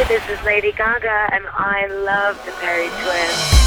Hi, this is Lady Gaga, and I love the Perry Twins.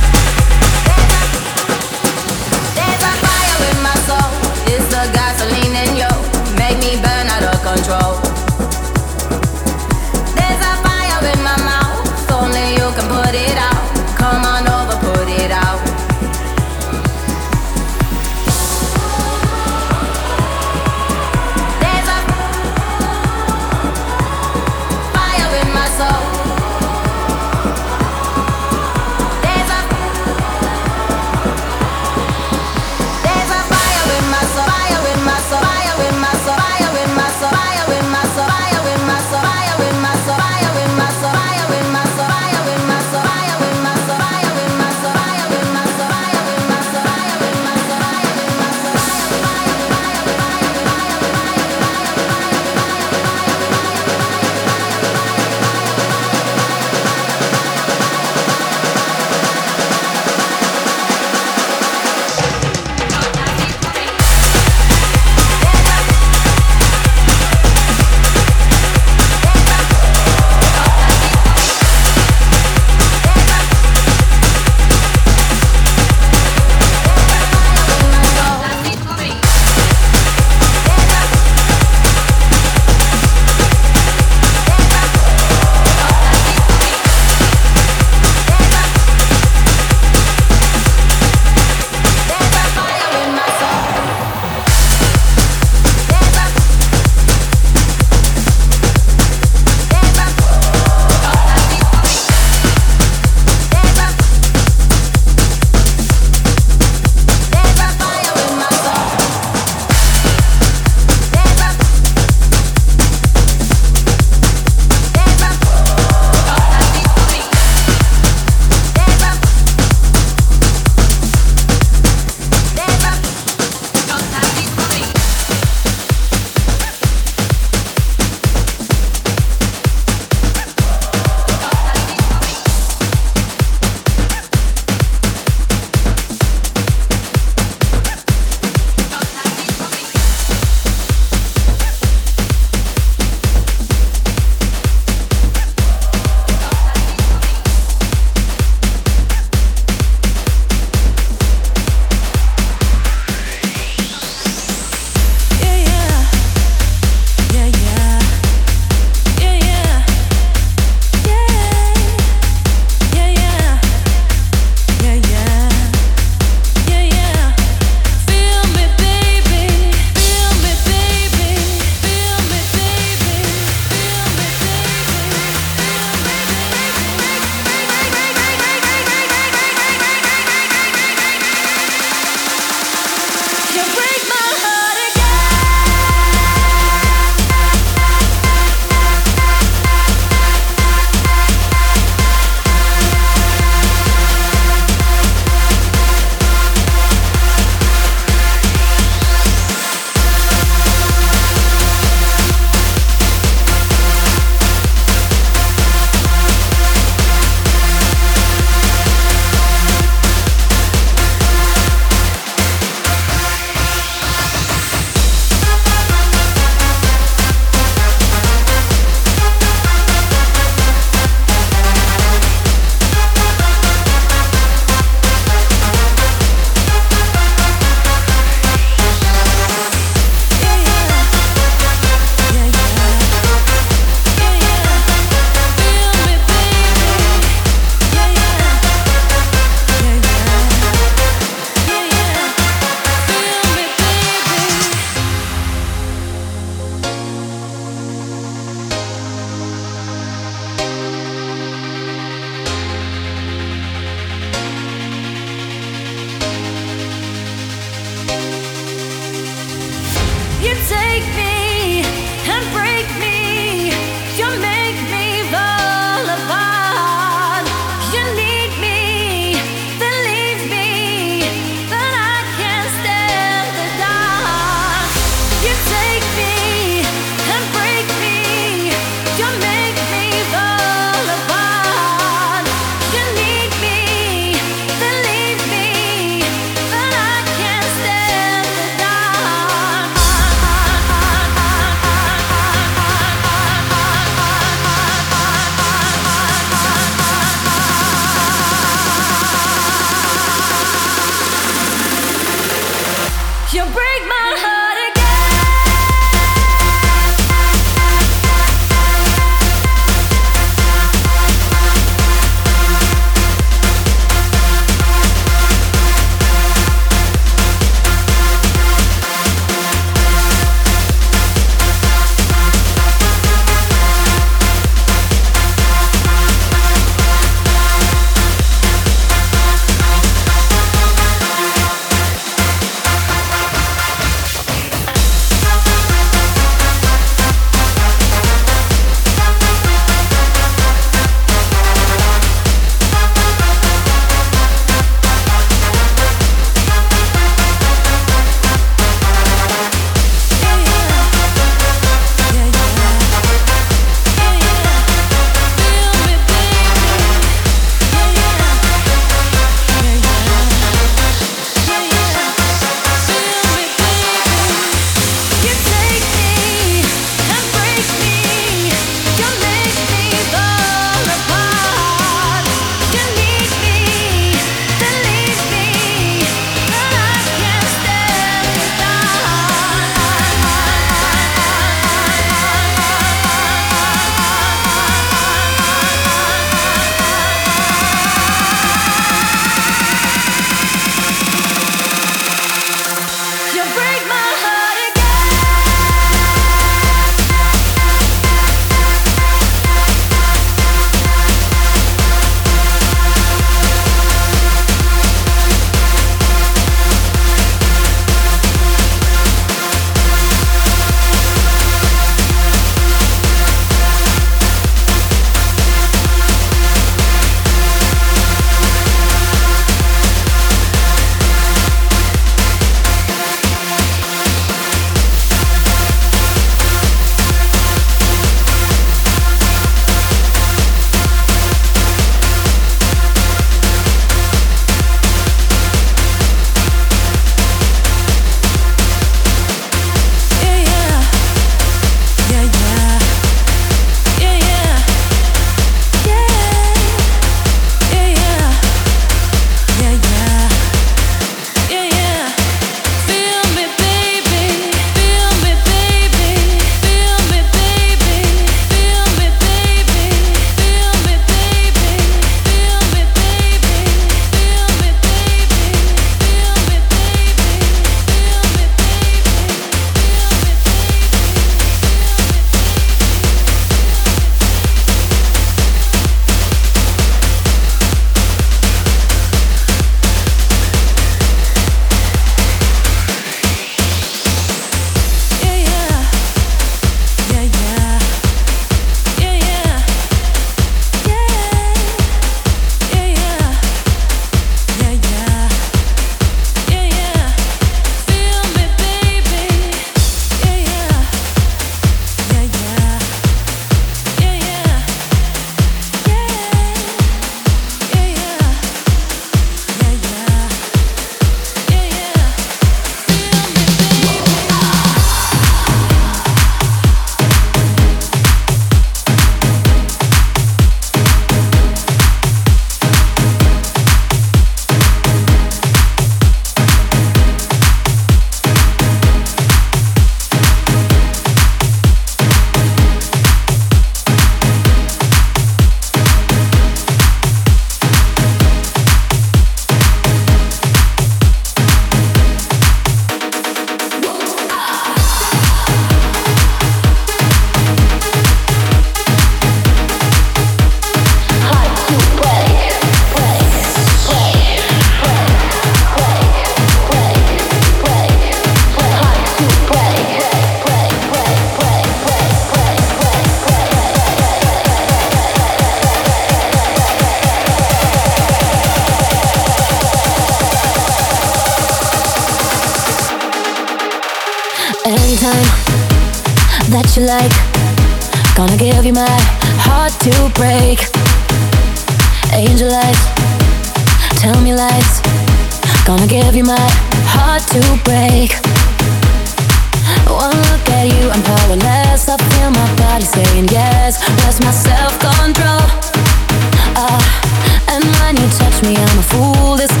fool this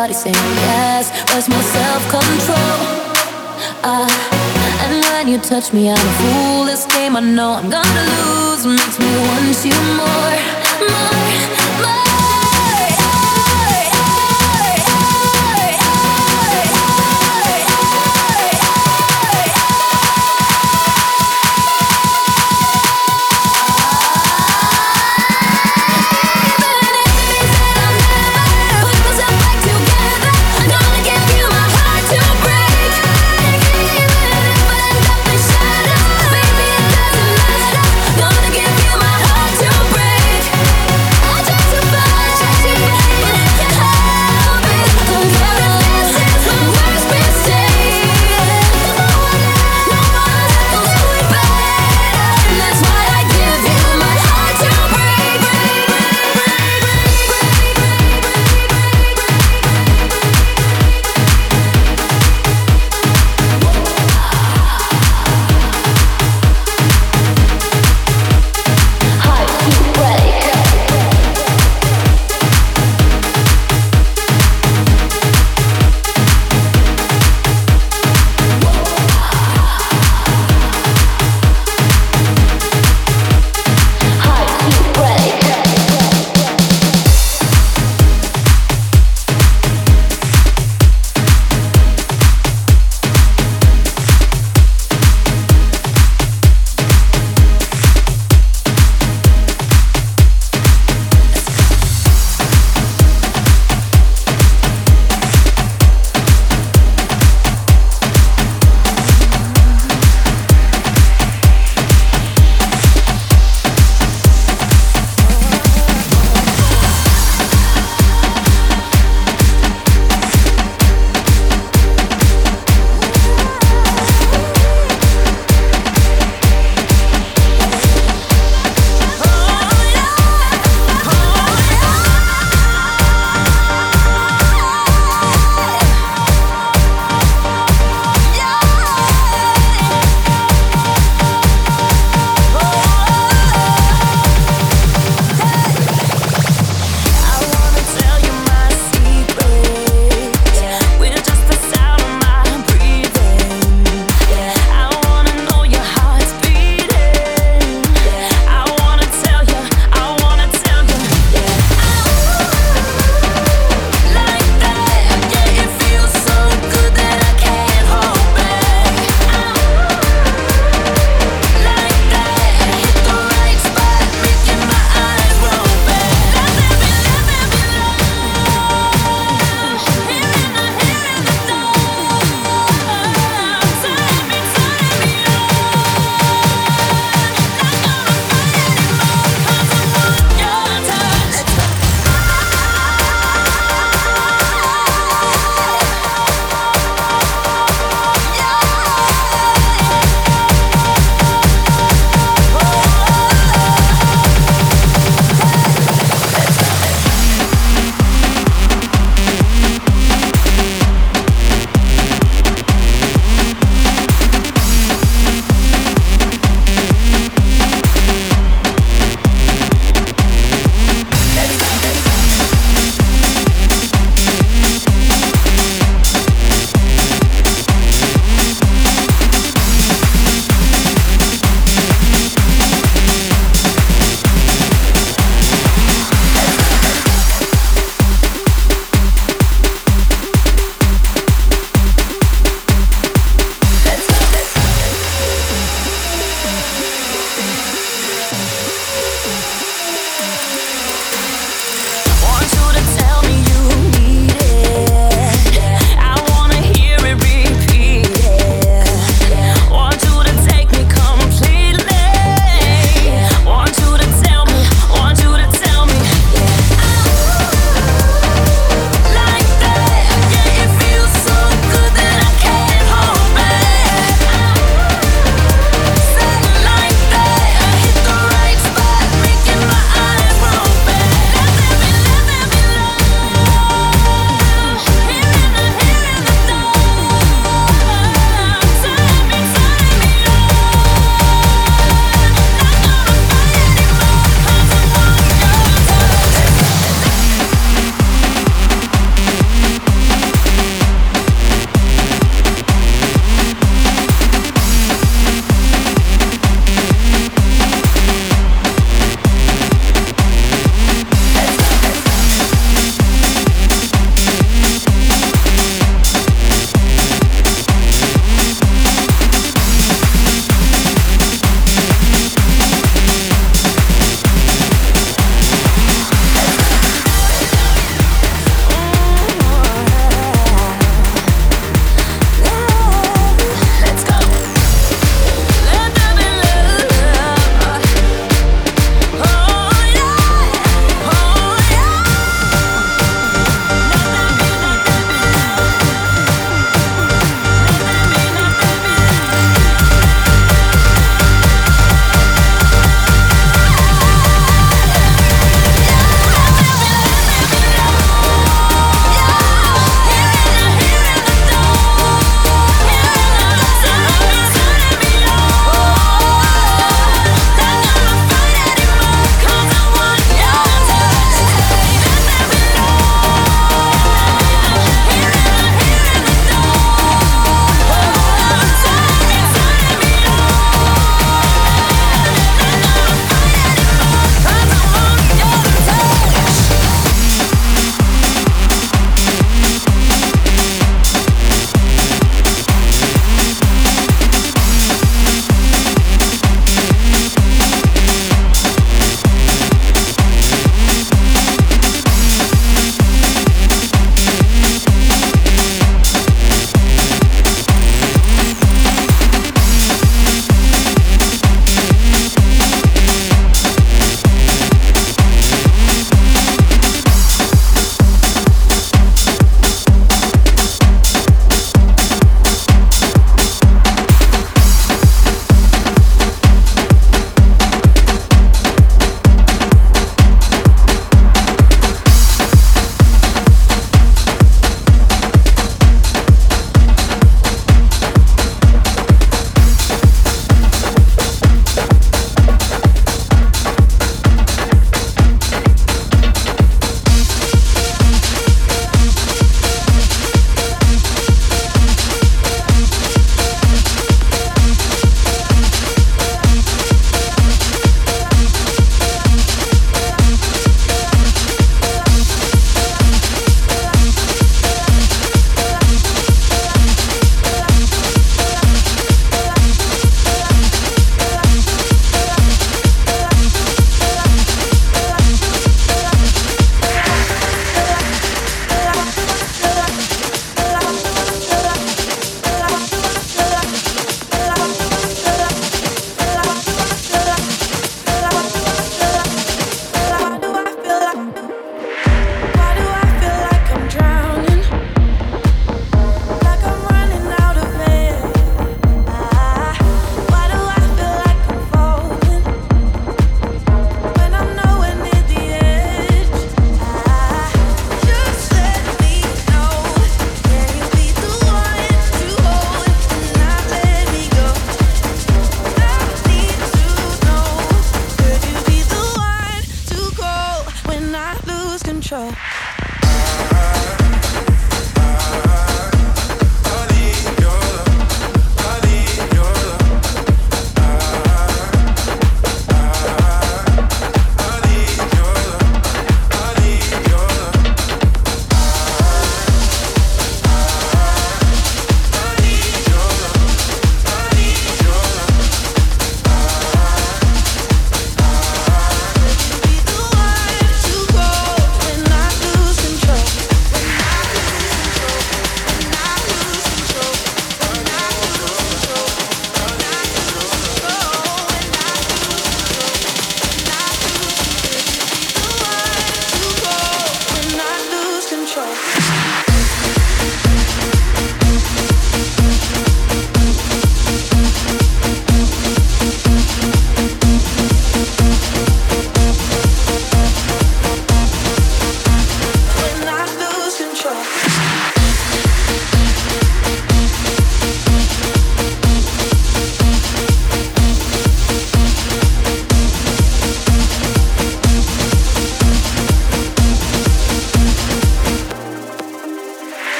body saying yes. Where's my self control? Ah, and when you touch me, I'm a fool.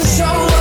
show.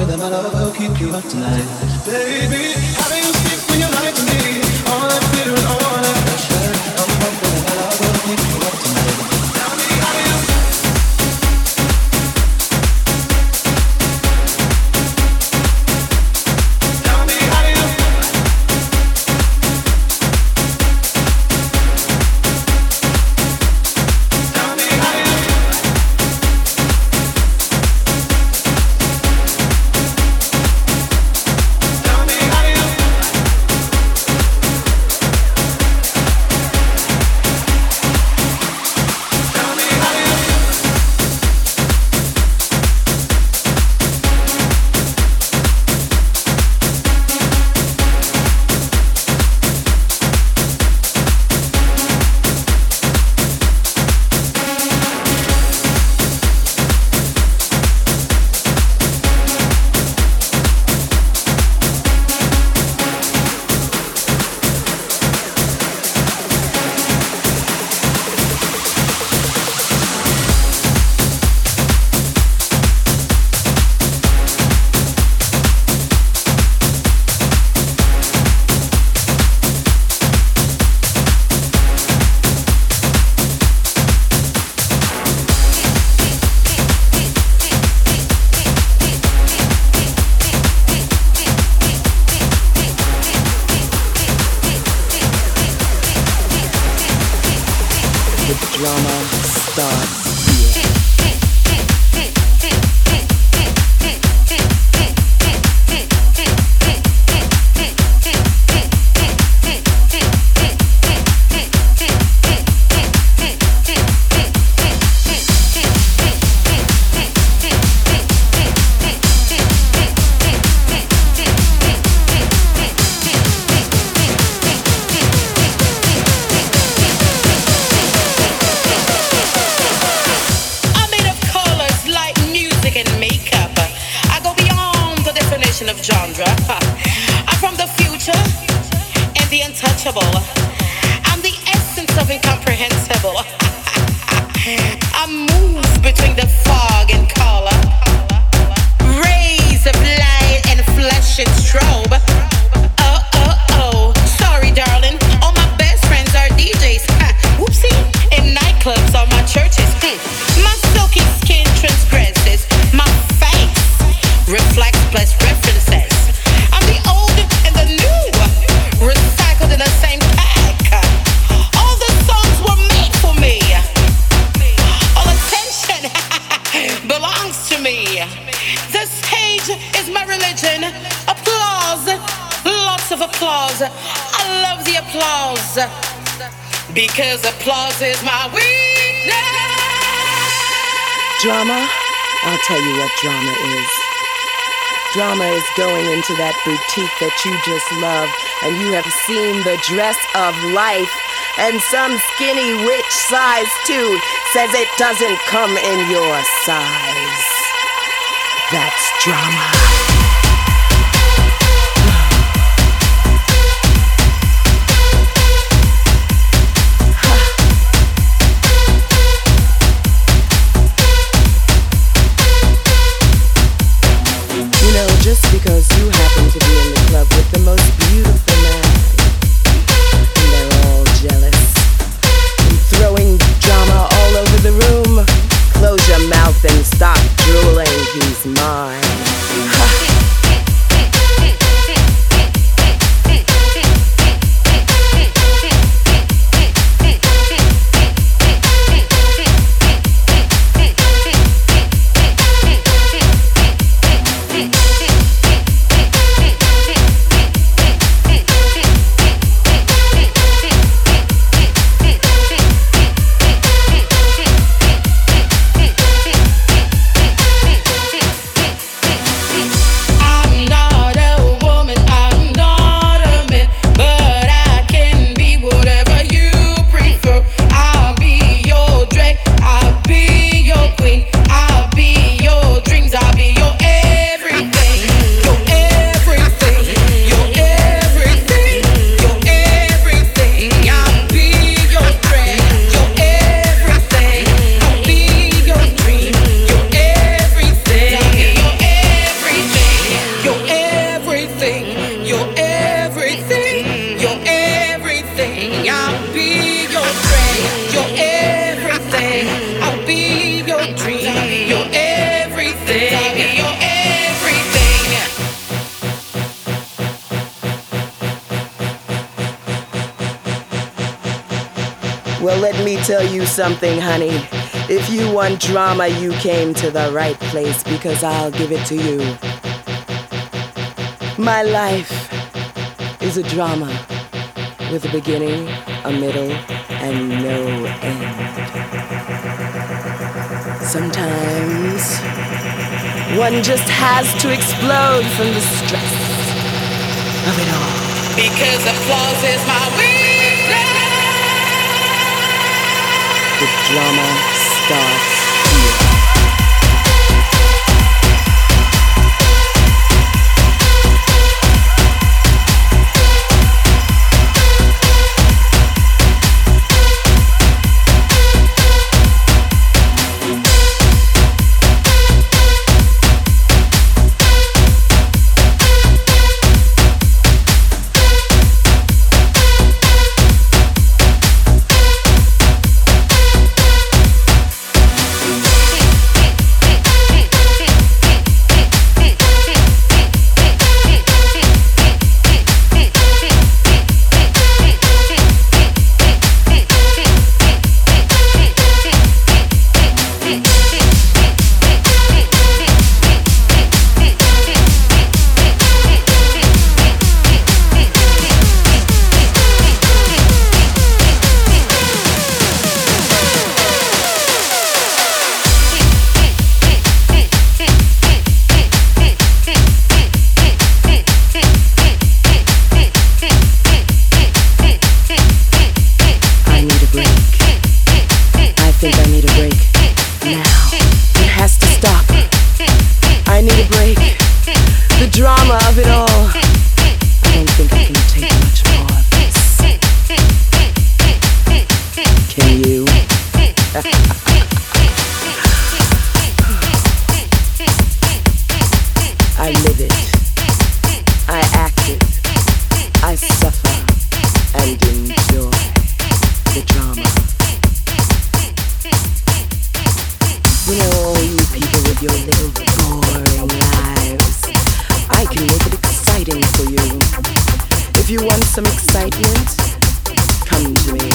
Into that boutique that you just love and you have seen the dress of life and some skinny witch size too says it doesn't come in your size. That's drama. To be in the club with the because I'll give it to you. My life is a drama with a beginning, a middle, and no end. Sometimes one just has to explode from the stress of it all. Because applause is my weakness. The drama starts. some excitement? Come to me.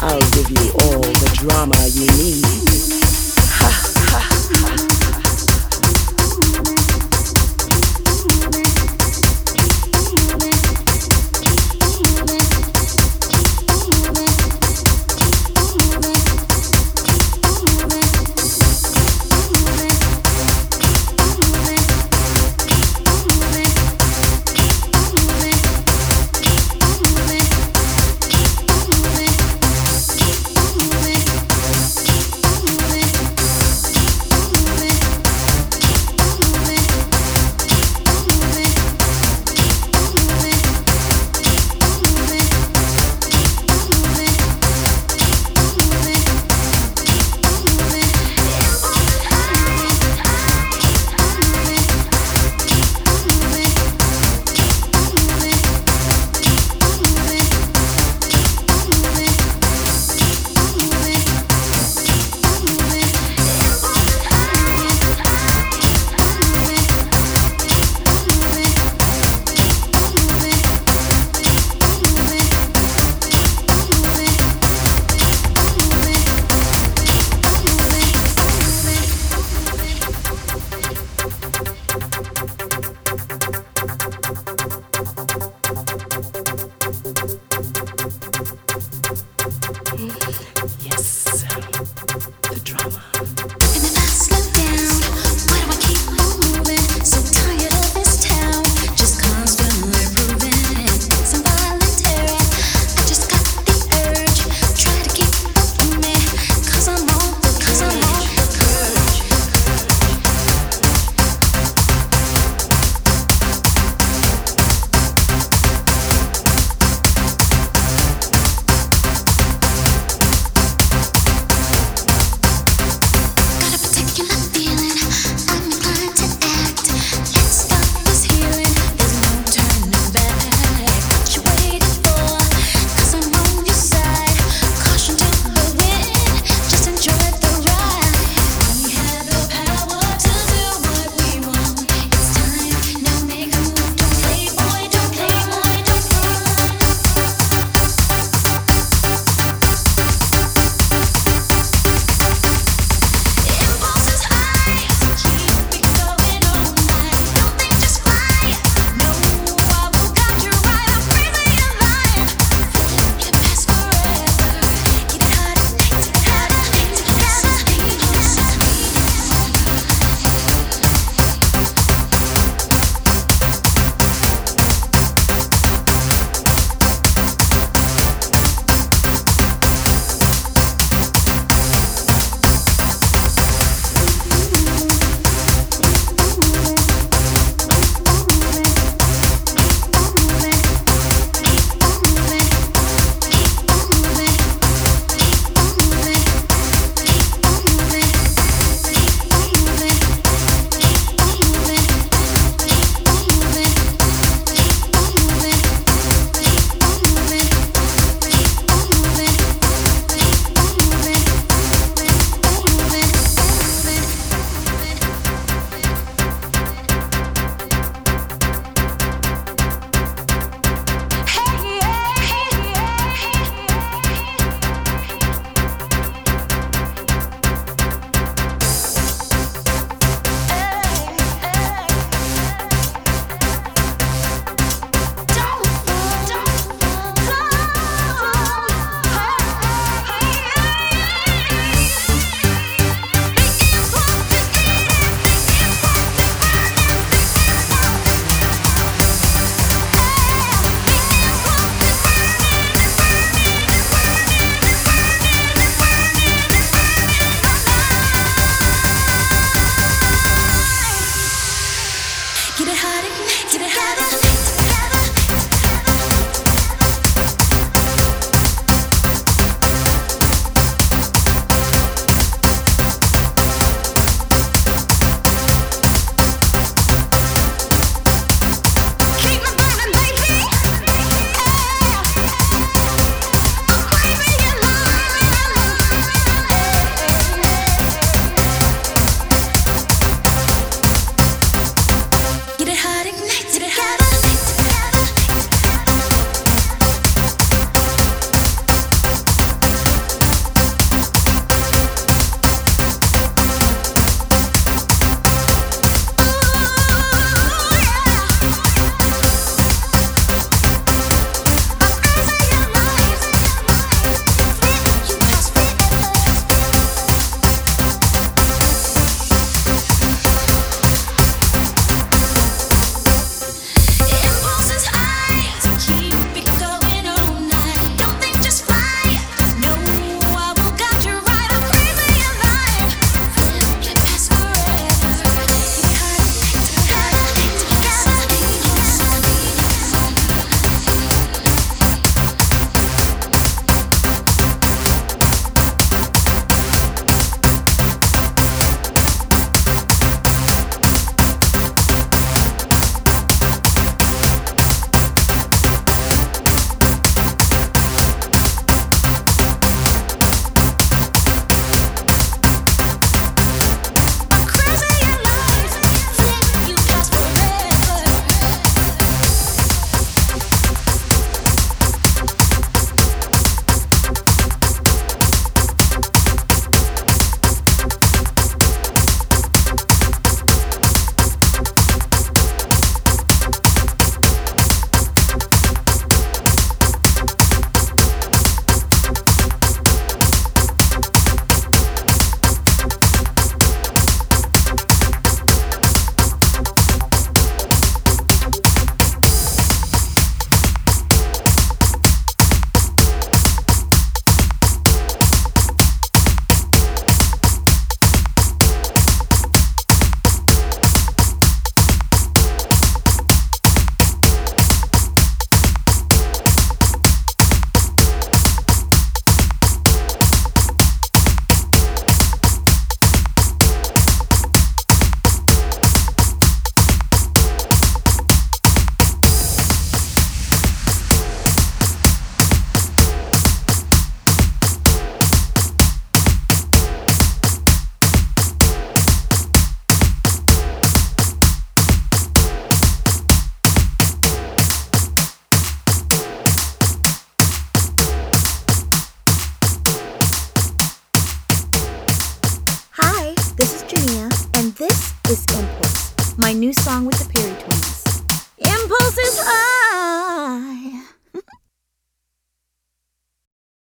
I'll give you all the drama you need. Ha ha ha.